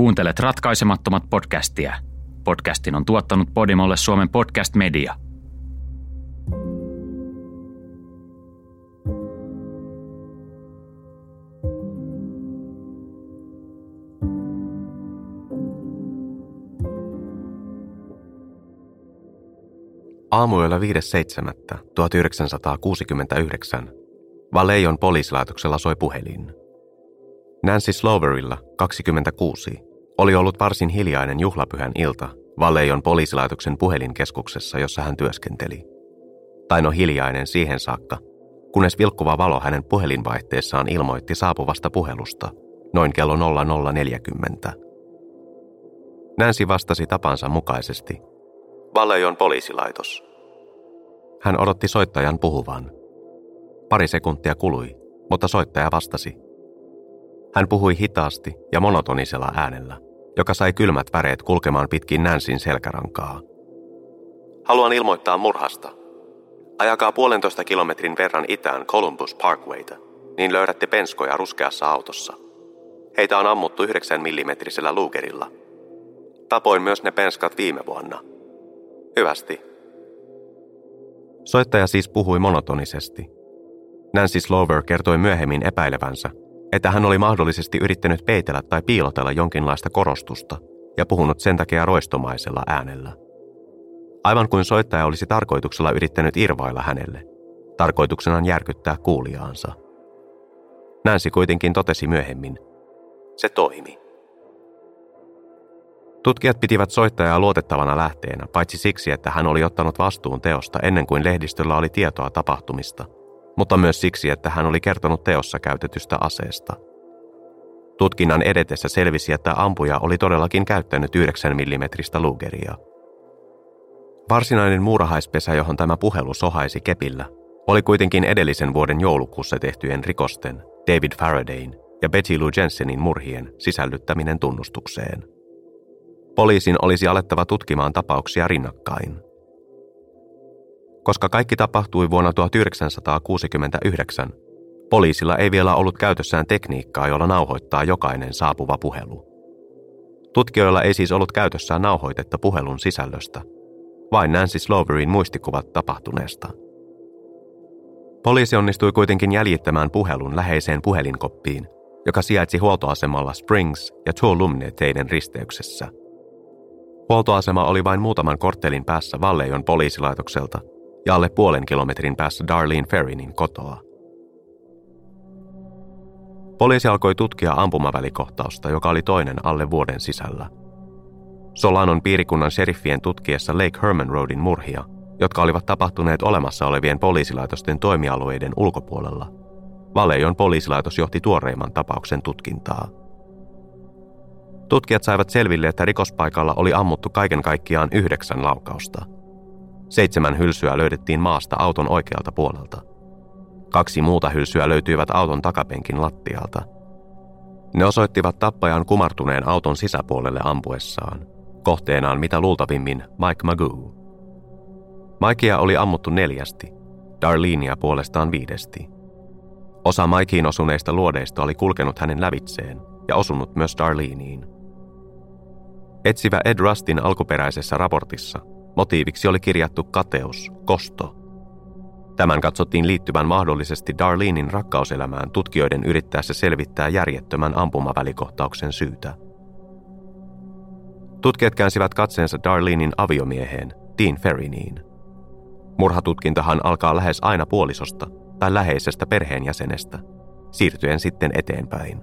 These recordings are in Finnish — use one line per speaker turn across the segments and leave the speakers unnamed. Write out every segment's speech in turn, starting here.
Kuuntelet ratkaisemattomat podcastia. Podcastin on tuottanut Podimolle Suomen podcast media.
Aamuyöllä 5.7.1969 Valeion poliisilaitoksella soi puhelin. Nancy Sloverilla, 26, oli ollut varsin hiljainen juhlapyhän ilta Valeion poliisilaitoksen puhelinkeskuksessa, jossa hän työskenteli. Tai no hiljainen siihen saakka, kunnes vilkkuva valo hänen puhelinvaihteessaan ilmoitti saapuvasta puhelusta noin kello 0040. Nancy vastasi tapansa mukaisesti. Valeion poliisilaitos. Hän odotti soittajan puhuvan. Pari sekuntia kului, mutta soittaja vastasi – hän puhui hitaasti ja monotonisella äänellä, joka sai kylmät väreet kulkemaan pitkin Nänsin selkärankaa. Haluan ilmoittaa murhasta. Ajakaa puolentoista kilometrin verran itään Columbus Parkwayta, niin löydätte penskoja ruskeassa autossa. Heitä on ammuttu 9 millimetrisellä luukerilla. Tapoin myös ne penskat viime vuonna. Hyvästi. Soittaja siis puhui monotonisesti. Nancy Slover kertoi myöhemmin epäilevänsä, että hän oli mahdollisesti yrittänyt peitellä tai piilotella jonkinlaista korostusta ja puhunut sen takia roistomaisella äänellä. Aivan kuin soittaja olisi tarkoituksella yrittänyt irvailla hänelle, tarkoituksenaan järkyttää kuulijaansa. Nancy kuitenkin totesi myöhemmin. Se toimi. Tutkijat pitivät soittajaa luotettavana lähteenä, paitsi siksi, että hän oli ottanut vastuun teosta ennen kuin lehdistöllä oli tietoa tapahtumista – mutta myös siksi, että hän oli kertonut teossa käytetystä aseesta. Tutkinnan edetessä selvisi, että ampuja oli todellakin käyttänyt 9 mm lugeria. Varsinainen muurahaispesä, johon tämä puhelu sohaisi kepillä, oli kuitenkin edellisen vuoden joulukuussa tehtyjen rikosten, David Faradayn ja Betty Lou Jensenin murhien sisällyttäminen tunnustukseen. Poliisin olisi alettava tutkimaan tapauksia rinnakkain – koska kaikki tapahtui vuonna 1969, poliisilla ei vielä ollut käytössään tekniikkaa, jolla nauhoittaa jokainen saapuva puhelu. Tutkijoilla ei siis ollut käytössään nauhoitetta puhelun sisällöstä, vain Nancy Sloverin muistikuvat tapahtuneesta. Poliisi onnistui kuitenkin jäljittämään puhelun läheiseen puhelinkoppiin, joka sijaitsi huoltoasemalla Springs ja Tuolumne teiden risteyksessä. Huoltoasema oli vain muutaman korttelin päässä Valleijon poliisilaitokselta ja alle puolen kilometrin päässä Darlene Ferrinin kotoa. Poliisi alkoi tutkia ampumavälikohtausta, joka oli toinen alle vuoden sisällä. Solanon piirikunnan sheriffien tutkiessa Lake Herman Roadin murhia, jotka olivat tapahtuneet olemassa olevien poliisilaitosten toimialueiden ulkopuolella. Valeijon poliisilaitos johti tuoreimman tapauksen tutkintaa. Tutkijat saivat selville, että rikospaikalla oli ammuttu kaiken kaikkiaan yhdeksän laukausta – Seitsemän hylsyä löydettiin maasta auton oikealta puolelta. Kaksi muuta hylsyä löytyivät auton takapenkin lattialta. Ne osoittivat tappajan kumartuneen auton sisäpuolelle ampuessaan. Kohteenaan mitä luultavimmin Mike Magoo. Mikea oli ammuttu neljästi, Darlenia puolestaan viidesti. Osa Mikeen osuneista luodeista oli kulkenut hänen lävitseen ja osunut myös Darleniin. Etsivä Ed Rustin alkuperäisessä raportissa Motiiviksi oli kirjattu kateus, kosto. Tämän katsottiin liittyvän mahdollisesti Darlenein rakkauselämään tutkijoiden yrittäessä selvittää järjettömän ampumavälikohtauksen syytä. Tutkijat käänsivät katseensa Darlenein aviomieheen, Dean Ferriniin. Murhatutkintahan alkaa lähes aina puolisosta tai läheisestä perheenjäsenestä, siirtyen sitten eteenpäin.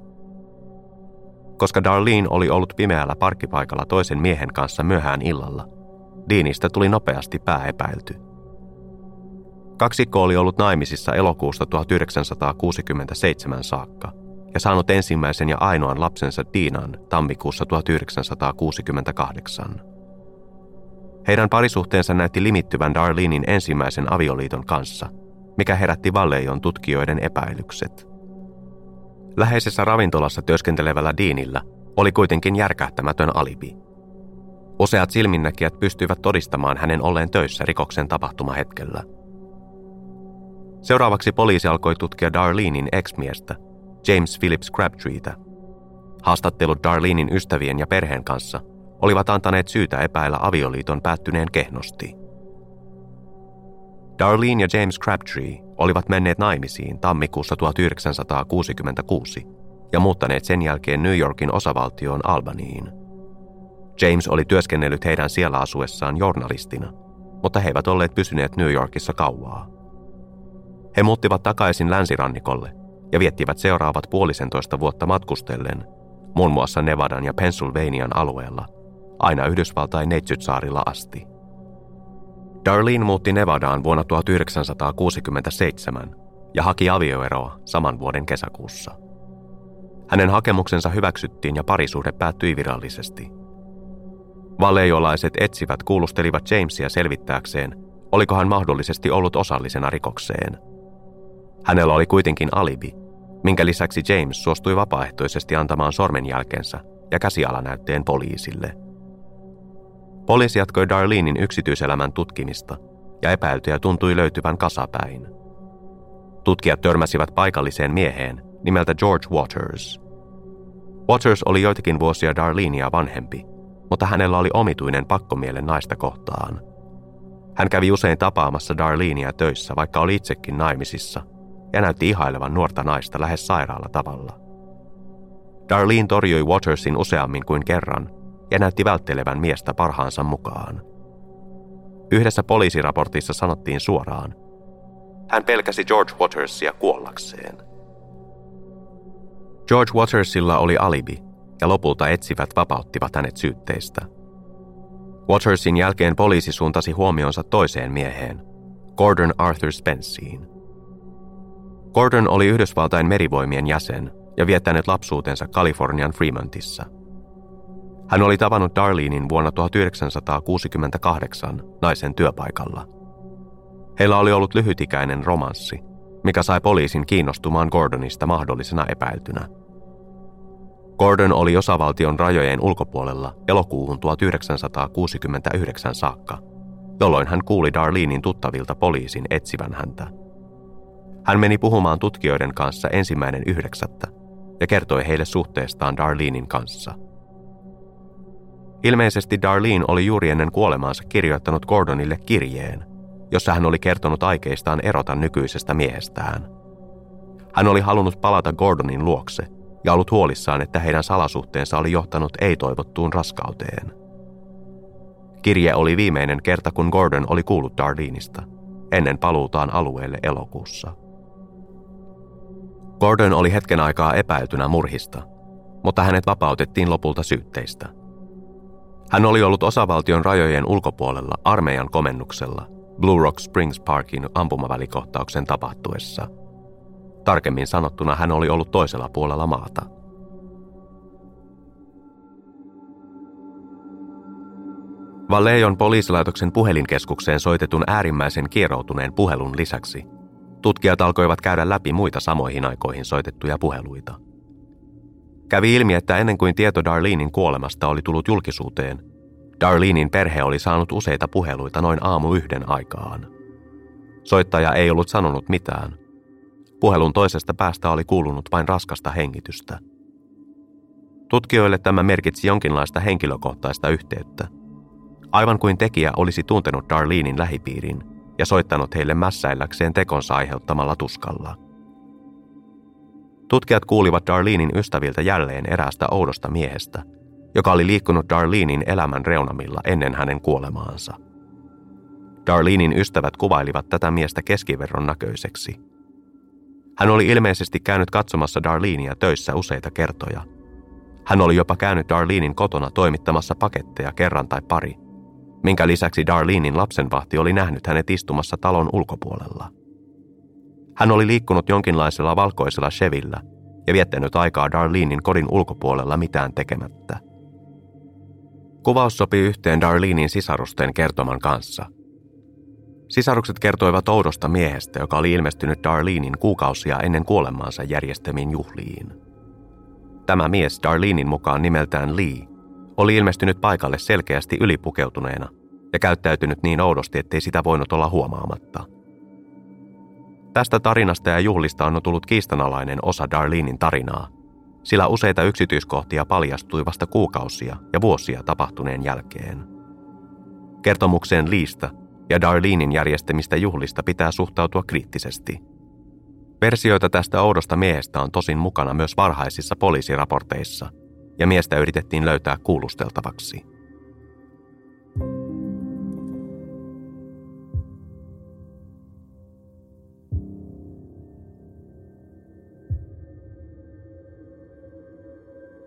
Koska Darlene oli ollut pimeällä parkkipaikalla toisen miehen kanssa myöhään illalla – Deanista tuli nopeasti pääepäilty. Kaksikko oli ollut naimisissa elokuusta 1967 saakka ja saanut ensimmäisen ja ainoan lapsensa Diinan tammikuussa 1968. Heidän parisuhteensa näytti limittyvän Darlenein ensimmäisen avioliiton kanssa, mikä herätti Valleijon tutkijoiden epäilykset. Läheisessä ravintolassa työskentelevällä Deanillä oli kuitenkin järkähtämätön alibi – Useat silminnäkijät pystyivät todistamaan hänen olleen töissä rikoksen tapahtumahetkellä. Seuraavaksi poliisi alkoi tutkia Darlenein ex-miestä, James Phillips Crabtreetä. Haastattelut Darlenein ystävien ja perheen kanssa olivat antaneet syytä epäillä avioliiton päättyneen kehnosti. Darlene ja James Crabtree olivat menneet naimisiin tammikuussa 1966 ja muuttaneet sen jälkeen New Yorkin osavaltioon Albaniin. James oli työskennellyt heidän siellä asuessaan journalistina, mutta he eivät olleet pysyneet New Yorkissa kauaa. He muuttivat takaisin länsirannikolle ja viettivät seuraavat puolisentoista vuotta matkustellen, muun muassa Nevadan ja Pennsylvanian alueella, aina Yhdysvaltain Neitsytsaarilla asti. Darlene muutti Nevadaan vuonna 1967 ja haki avioeroa saman vuoden kesäkuussa. Hänen hakemuksensa hyväksyttiin ja parisuhde päättyi virallisesti. Valejolaiset etsivät kuulustelivat Jamesia selvittääkseen, oliko hän mahdollisesti ollut osallisena rikokseen. Hänellä oli kuitenkin alibi, minkä lisäksi James suostui vapaaehtoisesti antamaan sormenjälkensä ja käsialanäytteen poliisille – Poliisi jatkoi Darlenein yksityiselämän tutkimista ja epäiltyjä tuntui löytyvän kasapäin. Tutkijat törmäsivät paikalliseen mieheen nimeltä George Waters. Waters oli joitakin vuosia Darlenia vanhempi, mutta hänellä oli omituinen pakkomielen naista kohtaan. Hän kävi usein tapaamassa Darlenia töissä, vaikka oli itsekin naimisissa, ja näytti ihailevan nuorta naista lähes sairaalla tavalla. Darlene torjui Watersin useammin kuin kerran, ja näytti välttelevän miestä parhaansa mukaan. Yhdessä poliisiraportissa sanottiin suoraan, hän pelkäsi George Watersia kuollakseen. George Watersilla oli alibi, ja lopulta etsivät vapauttivat hänet syytteistä. Watersin jälkeen poliisi suuntasi huomionsa toiseen mieheen, Gordon Arthur Spenceen. Gordon oli Yhdysvaltain merivoimien jäsen ja viettänyt lapsuutensa Kalifornian Fremontissa – hän oli tavannut Darlenein vuonna 1968 naisen työpaikalla. Heillä oli ollut lyhytikäinen romanssi, mikä sai poliisin kiinnostumaan Gordonista mahdollisena epäiltynä. Gordon oli osavaltion rajojen ulkopuolella elokuuhun 1969 saakka, jolloin hän kuuli Darlenein tuttavilta poliisin etsivän häntä. Hän meni puhumaan tutkijoiden kanssa ensimmäinen yhdeksättä ja kertoi heille suhteestaan Darlenein kanssa – Ilmeisesti Darlene oli juuri ennen kuolemaansa kirjoittanut Gordonille kirjeen, jossa hän oli kertonut aikeistaan erota nykyisestä miehestään. Hän oli halunnut palata Gordonin luokse ja ollut huolissaan, että heidän salasuhteensa oli johtanut ei-toivottuun raskauteen. Kirje oli viimeinen kerta, kun Gordon oli kuullut Darleneista, ennen paluutaan alueelle elokuussa. Gordon oli hetken aikaa epäiltynä murhista, mutta hänet vapautettiin lopulta syytteistä – hän oli ollut osavaltion rajojen ulkopuolella armeijan komennuksella Blue Rock Springs Parkin ampumavälikohtauksen tapahtuessa. Tarkemmin sanottuna hän oli ollut toisella puolella maata. Vallejon poliisilaitoksen puhelinkeskukseen soitetun äärimmäisen kieroutuneen puhelun lisäksi tutkijat alkoivat käydä läpi muita samoihin aikoihin soitettuja puheluita – Kävi ilmi, että ennen kuin tieto Darlenein kuolemasta oli tullut julkisuuteen, Darlenein perhe oli saanut useita puheluita noin aamu yhden aikaan. Soittaja ei ollut sanonut mitään. Puhelun toisesta päästä oli kuulunut vain raskasta hengitystä. Tutkijoille tämä merkitsi jonkinlaista henkilökohtaista yhteyttä. Aivan kuin tekijä olisi tuntenut Darlenein lähipiirin ja soittanut heille mässäilläkseen tekonsa aiheuttamalla tuskalla – Tutkijat kuulivat Darlenein ystäviltä jälleen eräästä oudosta miehestä, joka oli liikkunut Darlenein elämän reunamilla ennen hänen kuolemaansa. Darlenein ystävät kuvailivat tätä miestä keskiverron näköiseksi. Hän oli ilmeisesti käynyt katsomassa Darlenia töissä useita kertoja. Hän oli jopa käynyt Darlenein kotona toimittamassa paketteja kerran tai pari, minkä lisäksi Darlenein lapsenvahti oli nähnyt hänet istumassa talon ulkopuolella. Hän oli liikkunut jonkinlaisella valkoisella Chevillä ja viettänyt aikaa Darlenein kodin ulkopuolella mitään tekemättä. Kuvaus sopi yhteen Darlenein sisarusten kertoman kanssa. Sisarukset kertoivat oudosta miehestä, joka oli ilmestynyt Darlenein kuukausia ennen kuolemaansa järjestämiin juhliin. Tämä mies Darlenein mukaan nimeltään Lee oli ilmestynyt paikalle selkeästi ylipukeutuneena ja käyttäytynyt niin oudosti, ettei sitä voinut olla huomaamatta – Tästä tarinasta ja juhlista on tullut kiistanalainen osa Darlenein tarinaa, sillä useita yksityiskohtia paljastui vasta kuukausia ja vuosia tapahtuneen jälkeen. Kertomukseen Liista ja Darlenein järjestämistä juhlista pitää suhtautua kriittisesti. Versioita tästä oudosta miehestä on tosin mukana myös varhaisissa poliisiraporteissa, ja miestä yritettiin löytää kuulusteltavaksi –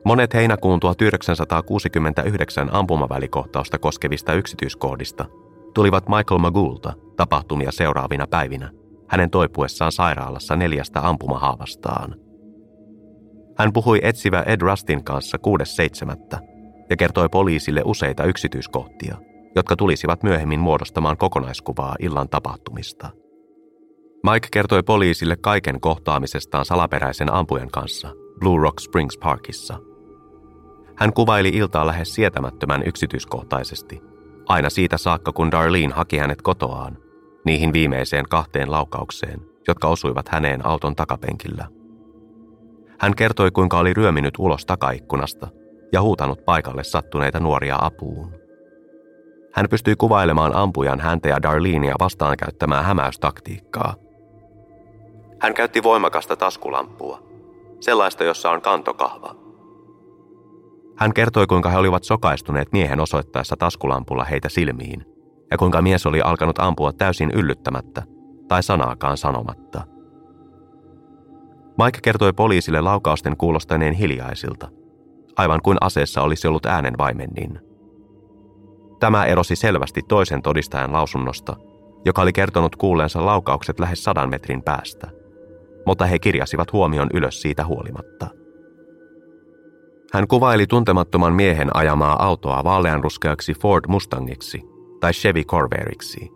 Monet heinäkuun 1969 ampumavälikohtausta koskevista yksityiskohdista tulivat Michael Magoulta tapahtumia seuraavina päivinä hänen toipuessaan sairaalassa neljästä ampumahaavastaan. Hän puhui etsivä Ed Rustin kanssa 6.7. ja kertoi poliisille useita yksityiskohtia, jotka tulisivat myöhemmin muodostamaan kokonaiskuvaa illan tapahtumista. Mike kertoi poliisille kaiken kohtaamisestaan salaperäisen ampujan kanssa Blue Rock Springs Parkissa – hän kuvaili iltaa lähes sietämättömän yksityiskohtaisesti, aina siitä saakka kun Darlene haki hänet kotoaan, niihin viimeiseen kahteen laukaukseen, jotka osuivat häneen auton takapenkillä. Hän kertoi, kuinka oli ryöminyt ulos takaikkunasta ja huutanut paikalle sattuneita nuoria apuun. Hän pystyi kuvailemaan ampujan häntä ja Darlenia vastaan käyttämää hämäystaktiikkaa. Hän käytti voimakasta taskulampua, sellaista, jossa on kantokahva – hän kertoi, kuinka he olivat sokaistuneet miehen osoittaessa taskulampulla heitä silmiin, ja kuinka mies oli alkanut ampua täysin yllyttämättä tai sanaakaan sanomatta. Mike kertoi poliisille laukausten kuulostaneen hiljaisilta, aivan kuin aseessa olisi ollut äänen vaimennin. Tämä erosi selvästi toisen todistajan lausunnosta, joka oli kertonut kuulleensa laukaukset lähes sadan metrin päästä, mutta he kirjasivat huomion ylös siitä huolimatta – hän kuvaili tuntemattoman miehen ajamaa autoa vaaleanruskeaksi Ford Mustangiksi tai Chevy Corvairiksi.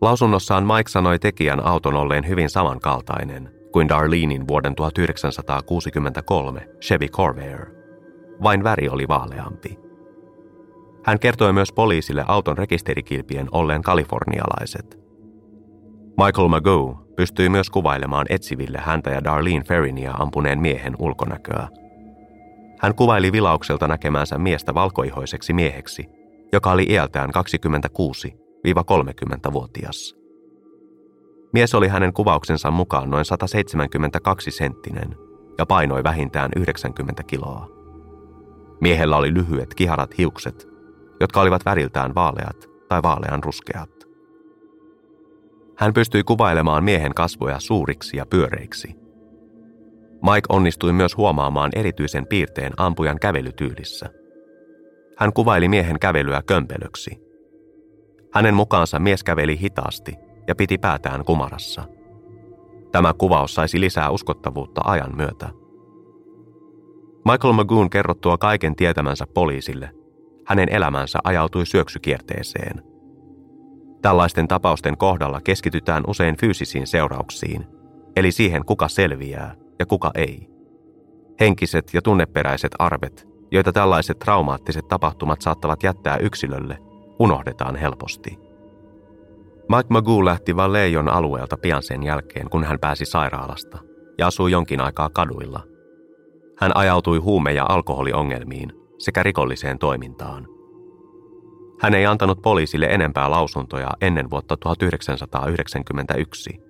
Lausunnossaan Mike sanoi tekijän auton olleen hyvin samankaltainen kuin Darlenein vuoden 1963 Chevy Corvair. Vain väri oli vaaleampi. Hän kertoi myös poliisille auton rekisterikilpien olleen kalifornialaiset. Michael Magoo pystyi myös kuvailemaan etsiville häntä ja Darlene Ferrinia ampuneen miehen ulkonäköä – hän kuvaili vilaukselta näkemänsä miestä valkoihoiseksi mieheksi, joka oli iältään 26-30-vuotias. Mies oli hänen kuvauksensa mukaan noin 172 senttinen ja painoi vähintään 90 kiloa. Miehellä oli lyhyet kiharat hiukset, jotka olivat väriltään vaaleat tai vaalean ruskeat. Hän pystyi kuvailemaan miehen kasvoja suuriksi ja pyöreiksi – Mike onnistui myös huomaamaan erityisen piirteen ampujan kävelytyylissä. Hän kuvaili miehen kävelyä kömpelöksi. Hänen mukaansa mies käveli hitaasti ja piti päätään kumarassa. Tämä kuvaus saisi lisää uskottavuutta ajan myötä. Michael Magoon kerrottua kaiken tietämänsä poliisille, hänen elämänsä ajautui syöksykierteeseen. Tällaisten tapausten kohdalla keskitytään usein fyysisiin seurauksiin, eli siihen kuka selviää ja kuka ei. Henkiset ja tunneperäiset arvet, joita tällaiset traumaattiset tapahtumat saattavat jättää yksilölle, unohdetaan helposti. Mike Magoo lähti Vallejon alueelta pian sen jälkeen, kun hän pääsi sairaalasta ja asui jonkin aikaa kaduilla. Hän ajautui huume- ja alkoholiongelmiin sekä rikolliseen toimintaan. Hän ei antanut poliisille enempää lausuntoja ennen vuotta 1991,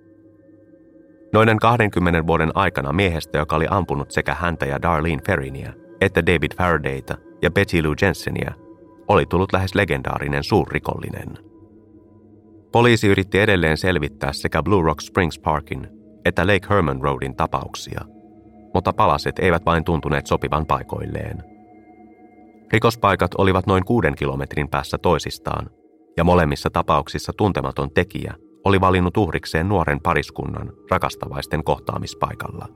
Noiden 20 vuoden aikana miehestä, joka oli ampunut sekä häntä ja Darlene Ferrinia, että David Faradayta ja Betty Lou Jensenia, oli tullut lähes legendaarinen suurrikollinen. Poliisi yritti edelleen selvittää sekä Blue Rock Springs Parkin että Lake Herman Roadin tapauksia, mutta palaset eivät vain tuntuneet sopivan paikoilleen. Rikospaikat olivat noin kuuden kilometrin päässä toisistaan, ja molemmissa tapauksissa tuntematon tekijä oli valinnut uhrikseen nuoren pariskunnan rakastavaisten kohtaamispaikalla.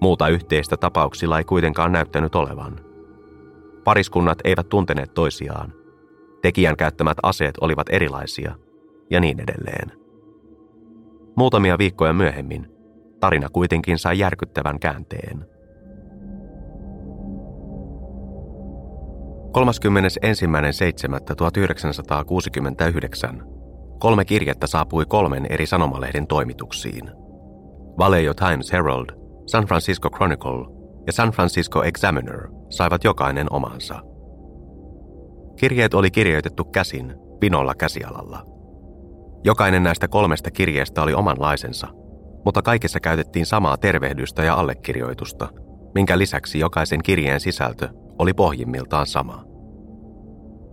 Muuta yhteistä tapauksilla ei kuitenkaan näyttänyt olevan. Pariskunnat eivät tunteneet toisiaan. Tekijän käyttämät aseet olivat erilaisia ja niin edelleen. Muutamia viikkoja myöhemmin tarina kuitenkin sai järkyttävän käänteen. 31.7.1969 Kolme kirjettä saapui kolmen eri sanomalehden toimituksiin. Vallejo Times Herald San Francisco Chronicle ja San Francisco Examiner saivat jokainen omansa. Kirjeet oli kirjoitettu käsin, pinolla käsialalla. Jokainen näistä kolmesta kirjeestä oli omanlaisensa, mutta kaikessa käytettiin samaa tervehdystä ja allekirjoitusta, minkä lisäksi jokaisen kirjeen sisältö oli pohjimmiltaan sama.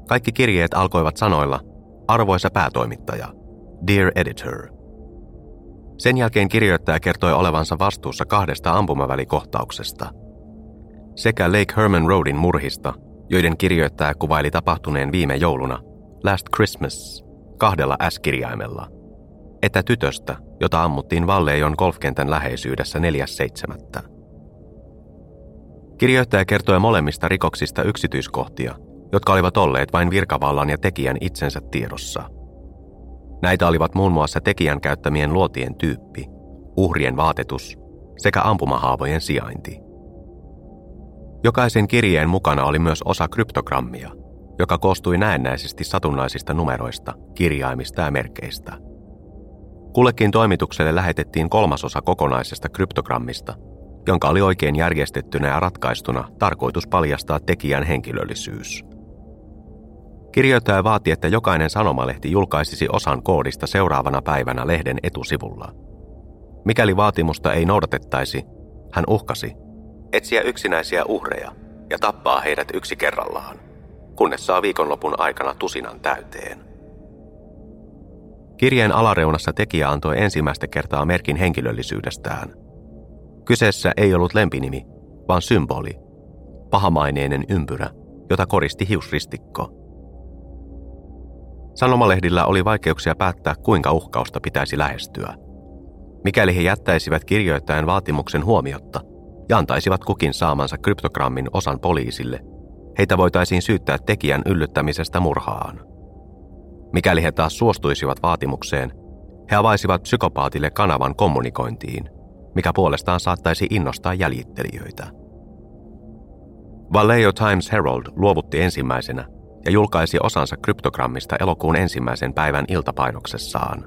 Kaikki kirjeet alkoivat sanoilla Arvoisa päätoimittaja, Dear Editor. Sen jälkeen kirjoittaja kertoi olevansa vastuussa kahdesta ampumavälikohtauksesta. Sekä Lake Herman Roadin murhista, joiden kirjoittaja kuvaili tapahtuneen viime jouluna, Last Christmas, kahdella S-kirjaimella, että tytöstä, jota ammuttiin Valleijon golfkentän läheisyydessä 4.7. Kirjoittaja kertoi molemmista rikoksista yksityiskohtia, jotka olivat olleet vain virkavallan ja tekijän itsensä tiedossa. Näitä olivat muun muassa tekijän käyttämien luotien tyyppi, uhrien vaatetus sekä ampumahaavojen sijainti. Jokaisen kirjeen mukana oli myös osa kryptogrammia, joka koostui näennäisesti satunnaisista numeroista, kirjaimista ja merkeistä. Kullekin toimitukselle lähetettiin kolmasosa kokonaisesta kryptogrammista, jonka oli oikein järjestettynä ja ratkaistuna tarkoitus paljastaa tekijän henkilöllisyys. Kirjoittaja vaati, että jokainen sanomalehti julkaisisi osan koodista seuraavana päivänä lehden etusivulla. Mikäli vaatimusta ei noudatettaisi, hän uhkasi etsiä yksinäisiä uhreja ja tappaa heidät yksi kerrallaan, kunnes saa viikonlopun aikana tusinan täyteen. Kirjeen alareunassa tekijä antoi ensimmäistä kertaa merkin henkilöllisyydestään – Kyseessä ei ollut lempinimi, vaan symboli, pahamaineinen ympyrä, jota koristi hiusristikko. Sanomalehdillä oli vaikeuksia päättää, kuinka uhkausta pitäisi lähestyä. Mikäli he jättäisivät kirjoittajan vaatimuksen huomiotta ja antaisivat kukin saamansa kryptogrammin osan poliisille, heitä voitaisiin syyttää tekijän yllyttämisestä murhaan. Mikäli he taas suostuisivat vaatimukseen, he avaisivat psykopaatille kanavan kommunikointiin mikä puolestaan saattaisi innostaa jäljittelijöitä. Vallejo Times Herald luovutti ensimmäisenä ja julkaisi osansa kryptogrammista elokuun ensimmäisen päivän iltapainoksessaan.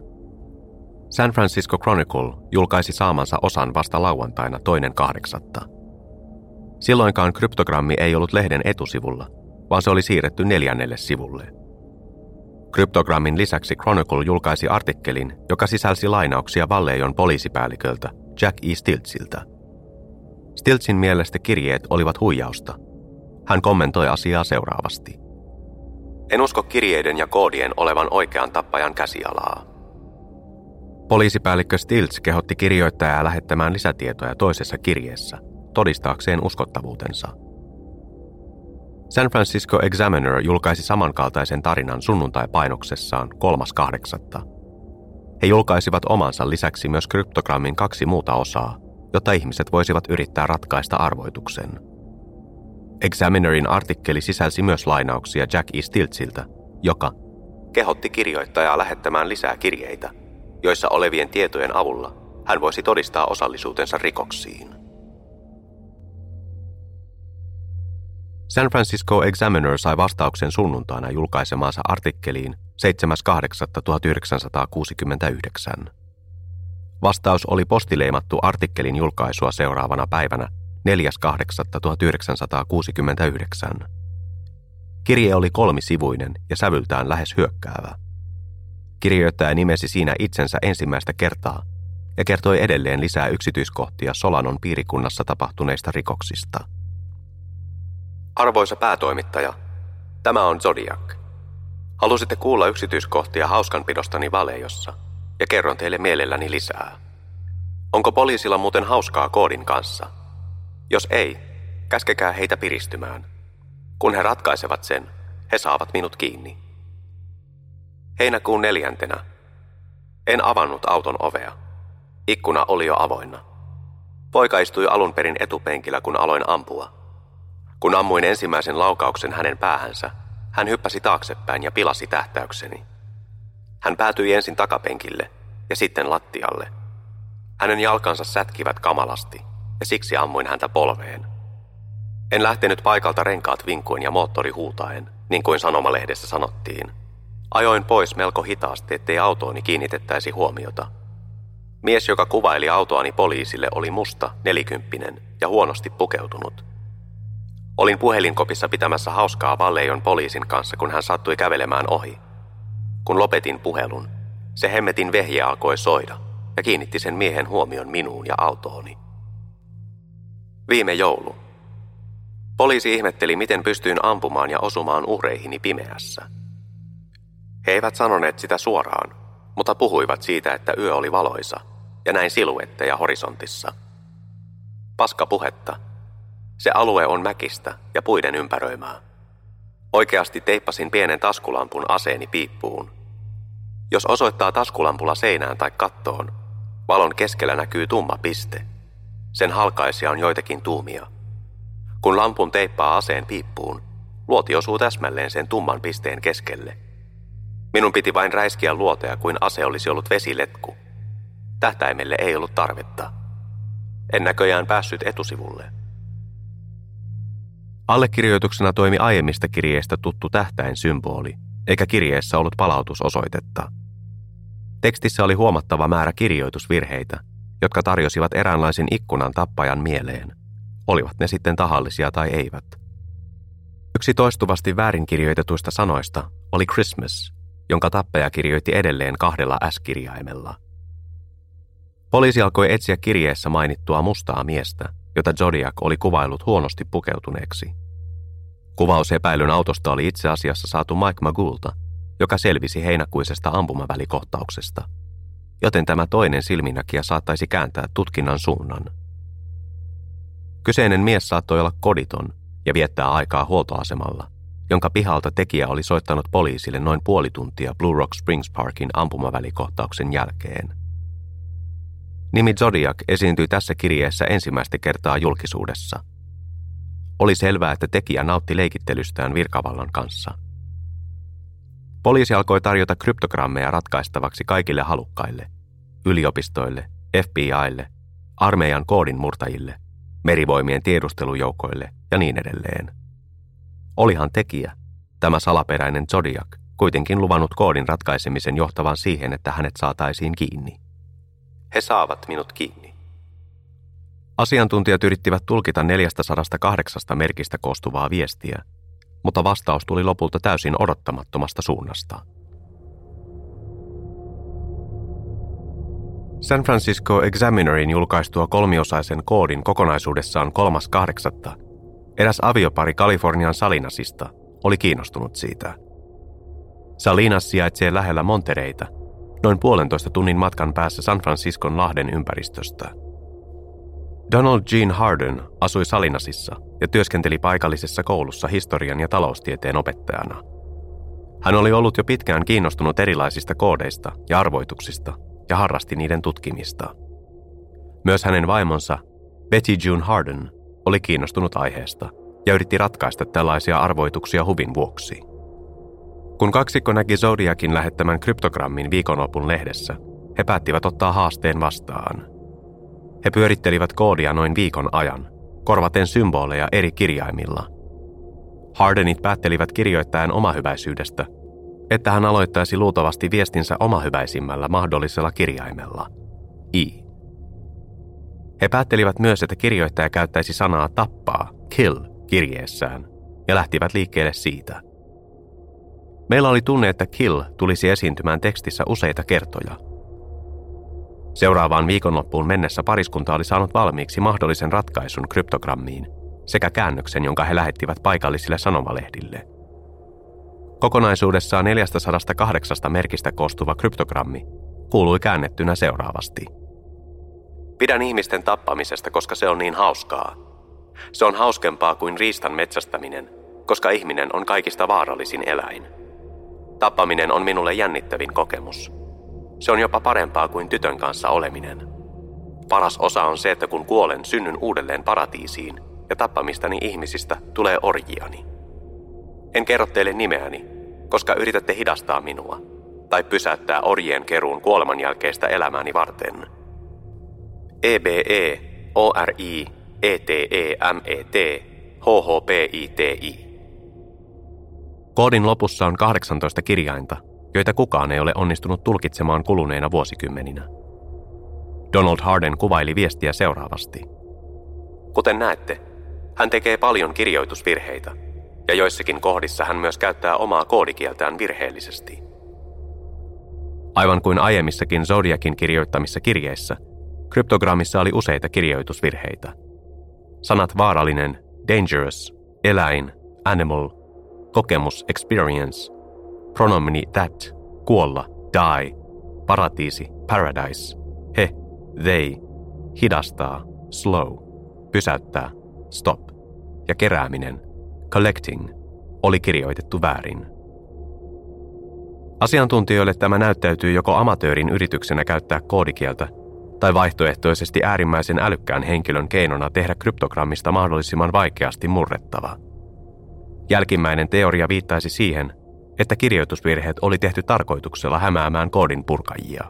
San Francisco Chronicle julkaisi saamansa osan vasta lauantaina toinen kahdeksatta. Silloinkaan kryptogrammi ei ollut lehden etusivulla, vaan se oli siirretty neljännelle sivulle. Kryptogrammin lisäksi Chronicle julkaisi artikkelin, joka sisälsi lainauksia Valleijon poliisipäälliköltä Jack E. Stiltsiltä. Stiltsin mielestä kirjeet olivat huijausta. Hän kommentoi asiaa seuraavasti. En usko kirjeiden ja koodien olevan oikean tappajan käsialaa. Poliisipäällikkö Stilts kehotti kirjoittajaa lähettämään lisätietoja toisessa kirjeessä, todistaakseen uskottavuutensa. San Francisco Examiner julkaisi samankaltaisen tarinan sunnuntai-painoksessaan 3.8. He julkaisivat omansa lisäksi myös kryptogrammin kaksi muuta osaa, jotta ihmiset voisivat yrittää ratkaista arvoituksen. Examinerin artikkeli sisälsi myös lainauksia Jack E. Stiltsiltä, joka kehotti kirjoittajaa lähettämään lisää kirjeitä, joissa olevien tietojen avulla hän voisi todistaa osallisuutensa rikoksiin. San Francisco Examiner sai vastauksen sunnuntaina julkaisemaansa artikkeliin 7.8.1969. Vastaus oli postileimattu artikkelin julkaisua seuraavana päivänä 4.8.1969. Kirje oli kolmisivuinen ja sävyltään lähes hyökkäävä. Kirjoittaja nimesi siinä itsensä ensimmäistä kertaa ja kertoi edelleen lisää yksityiskohtia Solanon piirikunnassa tapahtuneista rikoksista. Arvoisa päätoimittaja, tämä on Zodiac. Halusitte kuulla yksityiskohtia hauskanpidostani Valejossa, ja kerron teille mielelläni lisää. Onko poliisilla muuten hauskaa koodin kanssa? Jos ei, käskekää heitä piristymään. Kun he ratkaisevat sen, he saavat minut kiinni. Heinäkuun neljäntenä. En avannut auton ovea. Ikkuna oli jo avoinna. Poika istui alun perin etupenkillä, kun aloin ampua. Kun ammuin ensimmäisen laukauksen hänen päähänsä, hän hyppäsi taaksepäin ja pilasi tähtäykseni. Hän päätyi ensin takapenkille ja sitten lattialle. Hänen jalkansa sätkivät kamalasti ja siksi ammuin häntä polveen. En lähtenyt paikalta renkaat vinkuen ja moottori huutaen, niin kuin sanomalehdessä sanottiin. Ajoin pois melko hitaasti, ettei autooni kiinnitettäisi huomiota. Mies, joka kuvaili autoani poliisille, oli musta, nelikymppinen ja huonosti pukeutunut. Olin puhelinkopissa pitämässä hauskaa Valleijon poliisin kanssa, kun hän sattui kävelemään ohi. Kun lopetin puhelun, se hemmetin vehje alkoi soida ja kiinnitti sen miehen huomion minuun ja autooni. Viime joulu. Poliisi ihmetteli, miten pystyin ampumaan ja osumaan uhreihini pimeässä. He eivät sanoneet sitä suoraan, mutta puhuivat siitä, että yö oli valoisa ja näin siluetteja horisontissa. Paska puhetta. Se alue on mäkistä ja puiden ympäröimää. Oikeasti teippasin pienen taskulampun aseeni piippuun. Jos osoittaa taskulampulla seinään tai kattoon, valon keskellä näkyy tumma piste. Sen halkaisia on joitakin tuumia. Kun lampun teippaa aseen piippuun, luoti osuu täsmälleen sen tumman pisteen keskelle – Minun piti vain räiskiä luoteja kuin ase olisi ollut vesiletku. Tähtäimelle ei ollut tarvetta. En näköjään päässyt etusivulle. Allekirjoituksena toimi aiemmista kirjeistä tuttu tähtäin symboli, eikä kirjeessä ollut palautusosoitetta. Tekstissä oli huomattava määrä kirjoitusvirheitä, jotka tarjosivat eräänlaisen ikkunan tappajan mieleen, olivat ne sitten tahallisia tai eivät. Yksi toistuvasti väärinkirjoitetuista sanoista oli Christmas, jonka tappaja kirjoitti edelleen kahdella S-kirjaimella. Poliisi alkoi etsiä kirjeessä mainittua mustaa miestä, jota Zodiac oli kuvailut huonosti pukeutuneeksi. Kuvaus epäilyn autosta oli itse asiassa saatu Mike Magulta, joka selvisi heinäkuisesta ampumavälikohtauksesta, joten tämä toinen silminnäkijä saattaisi kääntää tutkinnan suunnan. Kyseinen mies saattoi olla koditon ja viettää aikaa huoltoasemalla – jonka pihalta tekijä oli soittanut poliisille noin puoli tuntia Blue Rock Springs Parkin ampumavälikohtauksen jälkeen. Nimi Zodiac esiintyi tässä kirjeessä ensimmäistä kertaa julkisuudessa. Oli selvää, että tekijä nautti leikittelystään virkavallan kanssa. Poliisi alkoi tarjota kryptogrammeja ratkaistavaksi kaikille halukkaille, yliopistoille, FBIlle, armeijan koodin murtajille, merivoimien tiedustelujoukoille ja niin edelleen. Olihan tekijä, tämä salaperäinen Zodiac, kuitenkin luvannut koodin ratkaisemisen johtavan siihen, että hänet saataisiin kiinni. He saavat minut kiinni. Asiantuntijat yrittivät tulkita 408 merkistä koostuvaa viestiä, mutta vastaus tuli lopulta täysin odottamattomasta suunnasta. San Francisco Examinerin julkaistua kolmiosaisen koodin kokonaisuudessaan 3.8 Eräs aviopari Kalifornian Salinasista oli kiinnostunut siitä. Salinas sijaitsee lähellä Montereita, noin puolentoista tunnin matkan päässä San Franciscon lahden ympäristöstä. Donald Jean Harden asui Salinasissa ja työskenteli paikallisessa koulussa historian ja taloustieteen opettajana. Hän oli ollut jo pitkään kiinnostunut erilaisista koodeista ja arvoituksista ja harrasti niiden tutkimista. Myös hänen vaimonsa, Betty June Harden, oli kiinnostunut aiheesta ja yritti ratkaista tällaisia arvoituksia huvin vuoksi. Kun kaksikko näki Zodiakin lähettämän kryptogrammin viikonlopun lehdessä, he päättivät ottaa haasteen vastaan. He pyörittelivät koodia noin viikon ajan, korvaten symboleja eri kirjaimilla. Hardenit päättelivät kirjoittajan omahyväisyydestä, että hän aloittaisi luultavasti viestinsä omahyväisimmällä mahdollisella kirjaimella, I. He päättelivät myös, että kirjoittaja käyttäisi sanaa tappaa, kill, kirjeessään, ja lähtivät liikkeelle siitä. Meillä oli tunne, että kill tulisi esiintymään tekstissä useita kertoja. Seuraavaan viikonloppuun mennessä pariskunta oli saanut valmiiksi mahdollisen ratkaisun kryptogrammiin sekä käännöksen, jonka he lähettivät paikallisille sanomalehdille. Kokonaisuudessaan 408 merkistä koostuva kryptogrammi kuului käännettynä seuraavasti – Pidän ihmisten tappamisesta, koska se on niin hauskaa. Se on hauskempaa kuin riistan metsästäminen, koska ihminen on kaikista vaarallisin eläin. Tappaminen on minulle jännittävin kokemus. Se on jopa parempaa kuin tytön kanssa oleminen. Paras osa on se, että kun kuolen, synnyn uudelleen paratiisiin ja tappamistani ihmisistä tulee orjiani. En kerro teille nimeäni, koska yritätte hidastaa minua tai pysäyttää orjien keruun kuoleman jälkeistä elämääni varten – EBE, ORI, ETEMET, HHPITI. Koodin lopussa on 18 kirjainta, joita kukaan ei ole onnistunut tulkitsemaan kuluneina vuosikymmeninä. Donald Harden kuvaili viestiä seuraavasti. Kuten näette, hän tekee paljon kirjoitusvirheitä, ja joissakin kohdissa hän myös käyttää omaa koodikieltään virheellisesti. Aivan kuin aiemmissakin Zodiakin kirjoittamissa kirjeissä, kryptogrammissa oli useita kirjoitusvirheitä. Sanat vaarallinen, dangerous, eläin, animal, kokemus, experience, pronomini that, kuolla, die, paratiisi, paradise, he, they, hidastaa, slow, pysäyttää, stop ja kerääminen, collecting, oli kirjoitettu väärin. Asiantuntijoille tämä näyttäytyy joko amatöörin yrityksenä käyttää koodikieltä tai vaihtoehtoisesti äärimmäisen älykkään henkilön keinona tehdä kryptogrammista mahdollisimman vaikeasti murrettava. Jälkimmäinen teoria viittaisi siihen, että kirjoitusvirheet oli tehty tarkoituksella hämäämään koodin purkajia.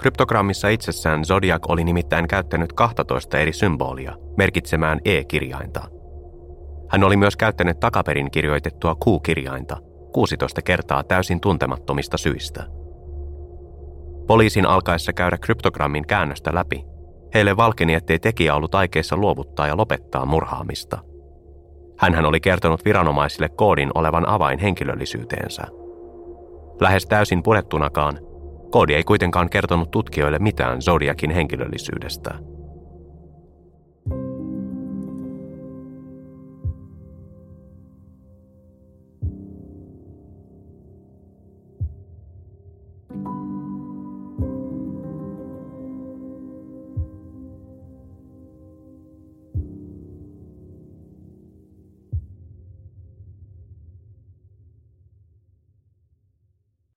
Kryptogrammissa itsessään Zodiac oli nimittäin käyttänyt 12 eri symbolia merkitsemään E-kirjainta. Hän oli myös käyttänyt takaperin kirjoitettua Q-kirjainta 16 kertaa täysin tuntemattomista syistä. Poliisin alkaessa käydä kryptogrammin käännöstä läpi, heille valkeni, ettei tekijä ollut aikeissa luovuttaa ja lopettaa murhaamista. Hänhän oli kertonut viranomaisille koodin olevan avain henkilöllisyyteensä. Lähes täysin purettunakaan, koodi ei kuitenkaan kertonut tutkijoille mitään Zodiakin henkilöllisyydestä –